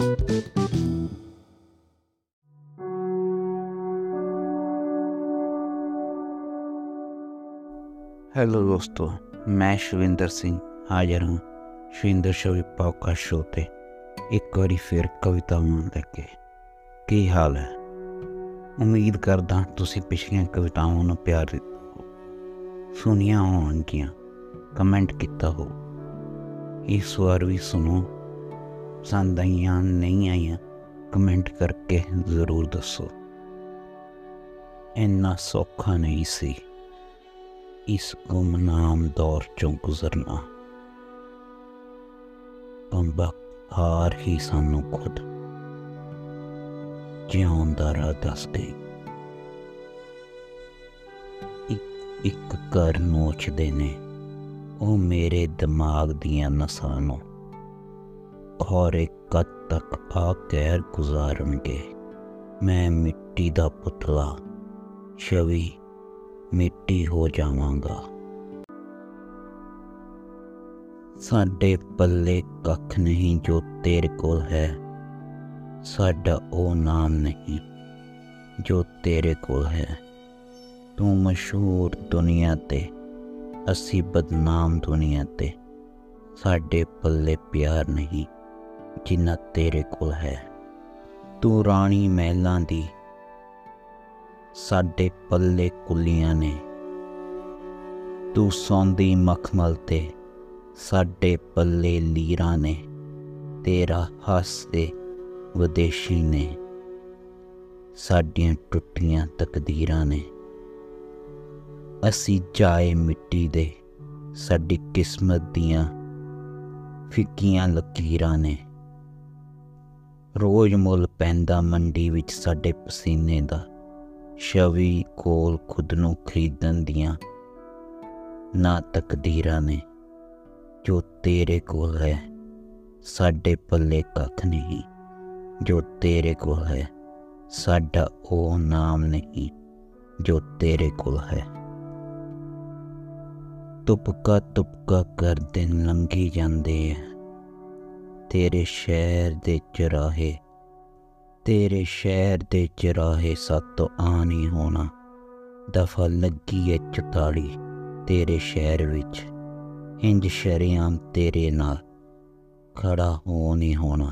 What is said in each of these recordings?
Hello ਦੋਸਤੋ ਮੈਂ ਸ਼ਵਿੰਦਰ ਸਿੰਘ ਹਾਜ਼ਰ ਹਾਂ ਸ਼ਵਿੰਦਰ ਸ਼ਵੀ ਪੌਕਾ ਸ਼ੋ ਤੇ ਇੱਕ ਵਾਰੀ ਫਿਰ ਕਵਿਤਾਵਾਂ ਲੈ ਕੇ ਕੀ ਹਾਲ ਹੈ ਉਮੀਦ ਕਰਦਾ ਤੁਸੀਂ ਪਿਛਲੀਆਂ ਕਵਿਤਾਵਾਂ ਨੂੰ ਪਿਆਰ ਦਿੱਤਾ ਹੋ ਸੁਣੀਆਂ ਹੋਣਗੀਆਂ ਕਮੈਂਟ ਕੀਤਾ ਹੋ ਇਸ ਵਾਰ ਵੀ ਸੁਣੋ ਪਸੰਦ ਆਈਆਂ, ਨਹੀਂ ਆਈਆਂ, ਕਮੈਂਟ ਕਰਕੇ ਜ਼ਰੂਰ ਦੱਸੋ। ਇੰਨਾ ਸੌਖਾ ਨਹੀਂ ਸੀ ਇਸ ਗੁਮਨਾਮ ਦੌਰ ਚੋਂ ਗੁਜ਼ਰਨਾ। ਕੰਬਕ ਹਾਰ ਹੀ ਸਾਨੂੰ ਖੁਦ ਜਿਉਣ ਦਾ ਰਾਹ ਦੱਸ ਗਈ ਇੱਕ ਇੱਕ ਕਰ ਨੋਚਦੇ ਨੇ, ਉਹ ਮੇਰੇ ਦਿਮਾਗ ਦੀਆਂ ਨਸਾਂ ਨੂੰ ਔਰ ਇੱਕ ਕਦ ਤੱਕ ਆ ਕਹਿਰ ਗੁਜ਼ਾਰਨਗੇ। ਮੈਂ ਮਿੱਟੀ ਦਾ ਪੁਤਲਾ, ਛਵੀ ਮਿੱਟੀ ਹੋ ਜਾਵਾਂਗਾ। ਸਾਡੇ ਪੱਲੇ ਕੱਖ ਨਹੀਂ ਜੋ ਤੇਰੇ ਕੋਲ ਹੈ। ਸਾਡਾ ਉਹ ਨਾਮ ਨਹੀਂ ਜੋ ਤੇਰੇ ਕੋਲ ਹੈ। ਤੂੰ ਮਸ਼ਹੂਰ ਦੁਨੀਆ ਤੇ, ਅਸੀਂ ਬਦਨਾਮ ਦੁਨੀਆ ਤੇ। ਸਾਡੇ ਪੱਲੇ ਪਿਆਰ ਨਹੀਂ। ਜਿੰਨਾ ਤੇਰੇ ਕੋਲ ਹੈ। ਤੂੰ ਰਾਣੀ ਮਹਿਲਾਂ ਦੀ। ਸਾਡੇ ਪੱਲੇ ਕੁੱਲੀਆਂ ਨੇ। ਤੂੰ ਸੌਂਦੀ ਮਖਮਲ ਤੇ। ਸਾਡੇ ਪੱਲੇ ਲੀਰਾਂ ਨੇ। ਤੇਰਾ ਹੱਸਦੇ ਵਿਦੇਸ਼ੀ ਨੇ। ਸਾਡੀਆਂ ਟੁੱਟੀਆਂ ਤਕਦੀਰਾਂ ਨੇ। ਅਸੀਂ ਜਾਏ ਮਿੱਟੀ ਦੇ। ਸਾਡੀ ਕਿਸਮਤ ਦੀਆਂ ਫਿੱਕੀਆਂ ਲਕੀਰਾਂ ਨੇ। ਰੋਜ਼ ਮੁੱਲ ਪੈਂਦਾ ਮੰਡੀ ਵਿੱਚ ਸਾਡੇ ਪਸੀਨੇ ਦਾ। ਛਵੀ ਕੋਲ ਖੁਦ ਨੂੰ ਖਰੀਦਣ ਦੀਆਂ ਨਾ ਤਕਦੀਰਾਂ ਨੇ, ਜੋ ਤੇਰੇ ਕੋਲ ਹੈ, ਸਾਡੇ ਪੱਲੇ ਕੱਖ ਨਹੀਂ। ਜੋ ਤੇਰੇ ਕੋਲ ਹੈ, ਸਾਡਾ ਉਹ ਨਾਮ ਨਹੀਂ, ਜੋ ਤੇਰੇ ਕੋਲ ਹੈ। ਤੁਪਕਾ ਤੁਪਕਾ ਕਰ ਦਿਨ ਲੰਘੀ ਜਾਂਦੇ ਆ। ਤੇਰੇ ਸ਼ਹਿਰ ਦੇ ਚਰਾਹੇ ਤੇਰੇ ਸ਼ਹਿਰ ਦੇ ਚਰਾਹੇ ਸਾਤੋਂ ਆ ਨਹੀਂ ਹੋਣਾ ਦਫਾ ਲੱਗੀ ਏ 44 ਤੇਰੇ ਸ਼ਹਿਰ ਵਿੱਚ, ਇੰਜ ਸ਼ਰਿਆਮ ਤੇਰੇ ਨਾਲ ਖੜਾ ਹੋ ਨਹੀਂ ਹੋਣਾ।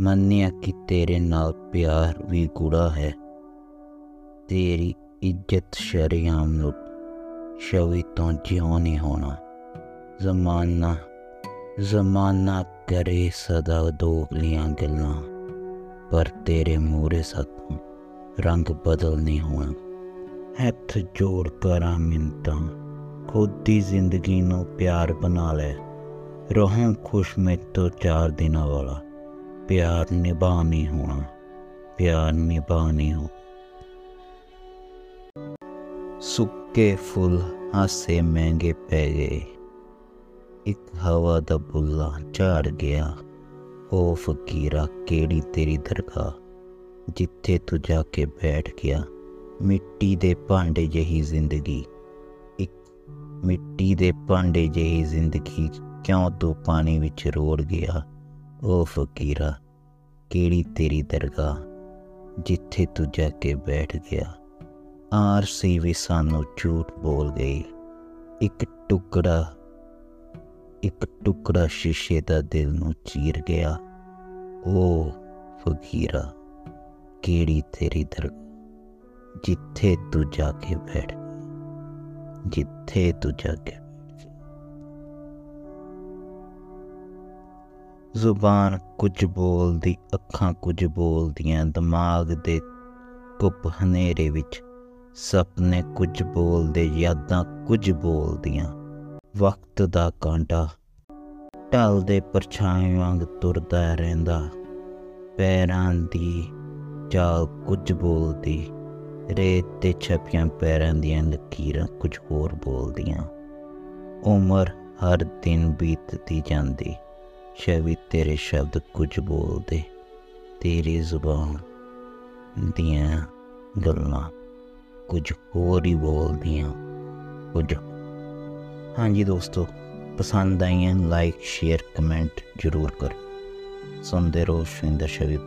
ਮੰਨਿਆ ਕਿ ਤੇਰੇ ਨਾਲ ਪਿਆਰ ਵੀ ਗੁੜਾ ਹੈ। ਤੇਰੀ ਇੱਜ਼ਤ ਸ਼ਰਿਆਮ ਨੂੰ ਸ਼ਵੀ ਤੋਂ ਜਿਉ ਨਹੀਂ ਹੋਣਾ। ਜ਼ਮਾਨਾ ਜ਼ਮਾਨਾ ਕਰੇ ਸਦਾ ਦੋਗਲੀਆਂ ਗੱਲਾਂ, ਪਰ ਤੇਰੇ ਮੂਰੇ ਸਤੋਂ ਰੰਗ ਬਦਲ ਨਹੀਂ ਹੋਣਾ। ਹੱਥ ਜੋੜ ਕਰਾਂ ਮਿੰਤਾਂ ਖੁਦ ਦੀ ਜ਼ਿੰਦਗੀ ਨੂੰ ਪਿਆਰ ਬਣਾ ਲੈ। ਰਹਾਂ ਖੁਸ਼ ਮੈਂ ਤੋਂ ਚਾਰ ਦਿਨਾਂ ਵਾਲਾ, ਪਿਆਰ ਨਿਭਾ ਨਹੀਂ ਹੋਣਾ, ਪਿਆਰ ਨਿਭਾ ਨਹੀਂ ਹੋ। ਸੁੱਕੇ ਫੁੱਲ ਹਾਸੇ ਮਹਿੰਗੇ ਪੈ ਗਏ। ਇੱਕ ਹਵਾ ਦਾ ਬੁੱਲਾ ਝਾੜ ਗਿਆ। ਉਹ ਫਕੀਰਾ, ਕਿਹੜੀ ਤੇਰੀ ਦਰਗਾਹ? ਜਿੱਥੇ ਤੂੰ ਜਾ ਕੇ ਬੈਠ ਗਿਆ। ਮਿੱਟੀ ਦੇ ਭਾਂਡੇ ਜਹੀ ਜ਼ਿੰਦਗੀ। ਇੱਕ ਮਿੱਟੀ ਦੇ ਭਾਂਡੇ ਜਹੀ ਜ਼ਿੰਦਗੀ, ਕਿਉਂ ਤੂੰ ਪਾਣੀ ਵਿੱਚ ਰੋੜ ਗਿਆ? ਉਹ ਫਕੀਰਾ, ਕਿਹੜੀ ਤੇਰੀ ਦਰਗਾਹ? ਜਿੱਥੇ ਤੂੰ ਜਾ ਕੇ ਬੈਠ ਗਿਆ। ਆਰਸੀ ਵੀ ਸਾਨੂੰ ਝੂਠ ਬੋਲ ਗਈ। ਇੱਕ ਟੁਕੜਾ ਇੱਕ ਟੁਕੜਾ ਸ਼ੀਸ਼ੇ ਦਾ ਦਿਲ ਨੂੰ ਚੀਰ ਗਿਆ। ਉਹ ਫਕੀਰਾ, ਕਿਹੜੀ ਤੇਰੀ ਦਰਗਾਹ ਜਿੱਥੇ ਤੂੰ ਜਾ ਕੇ ਬੈਠ। ਜਿੱਥੇ ਤੂੰ ਜਾ ਕੇ ਜ਼ੁਬਾਨ ਕੁਝ ਬੋਲਦੀ, ਅੱਖਾਂ ਕੁਝ ਬੋਲਦੀਆਂ, ਦਿਮਾਗ ਦੇ ਕੁੱਪ ਹਨੇਰੇ ਵਿੱਚ ਸੁਪਨੇ ਕੁਝ ਬੋਲਦੇ, ਯਾਦਾਂ ਕੁਝ ਬੋਲਦੀਆਂ। ਵਕਤ ਦਾ ਕਾਂਟਾ ਢਲਦੇ ਪਰਛਾਵੇਂ ਵਾਂਗ ਤੁਰਦਾ ਰਹਿੰਦਾ। ਪੈਰਾਂ ਦੀ ਚਾਲ ਕੁਝ ਬੋਲਦੀ, ਰੇਤ ਤੇ ਛਪੀਆਂ ਪੈਰਾਂ ਦੀਆਂ ਲਕੀਰਾਂ ਕੁਝ ਹੋਰ ਬੋਲਦੀਆਂ। ਉਮਰ ਹਰ ਦਿਨ ਬੀਤਦੀ ਜਾਂਦੀ ਸ਼ਬਦ ਤੇਰੇ ਸ਼ਬਦ ਕੁਝ ਬੋਲਦੇ, ਤੇਰੀ ਜ਼ੁਬਾਨ ਦੀਆਂ ਗੱਲਾਂ ਕੁਝ ਹੋਰ ਹੀ ਬੋਲਦੀਆਂ। ਕੁਝ ਹਾਂਜੀ ਦੋਸਤੋ ਪਸੰਦ ਆਈਆਂ ਲਾਈਕ ਸ਼ੇਅਰ ਕਮੈਂਟ ਜ਼ਰੂਰ ਕਰੋ। ਸੁਣਦੇ ਰਹੋ ਸ਼ਿੰਦਰ ਸ਼ਵੀਪ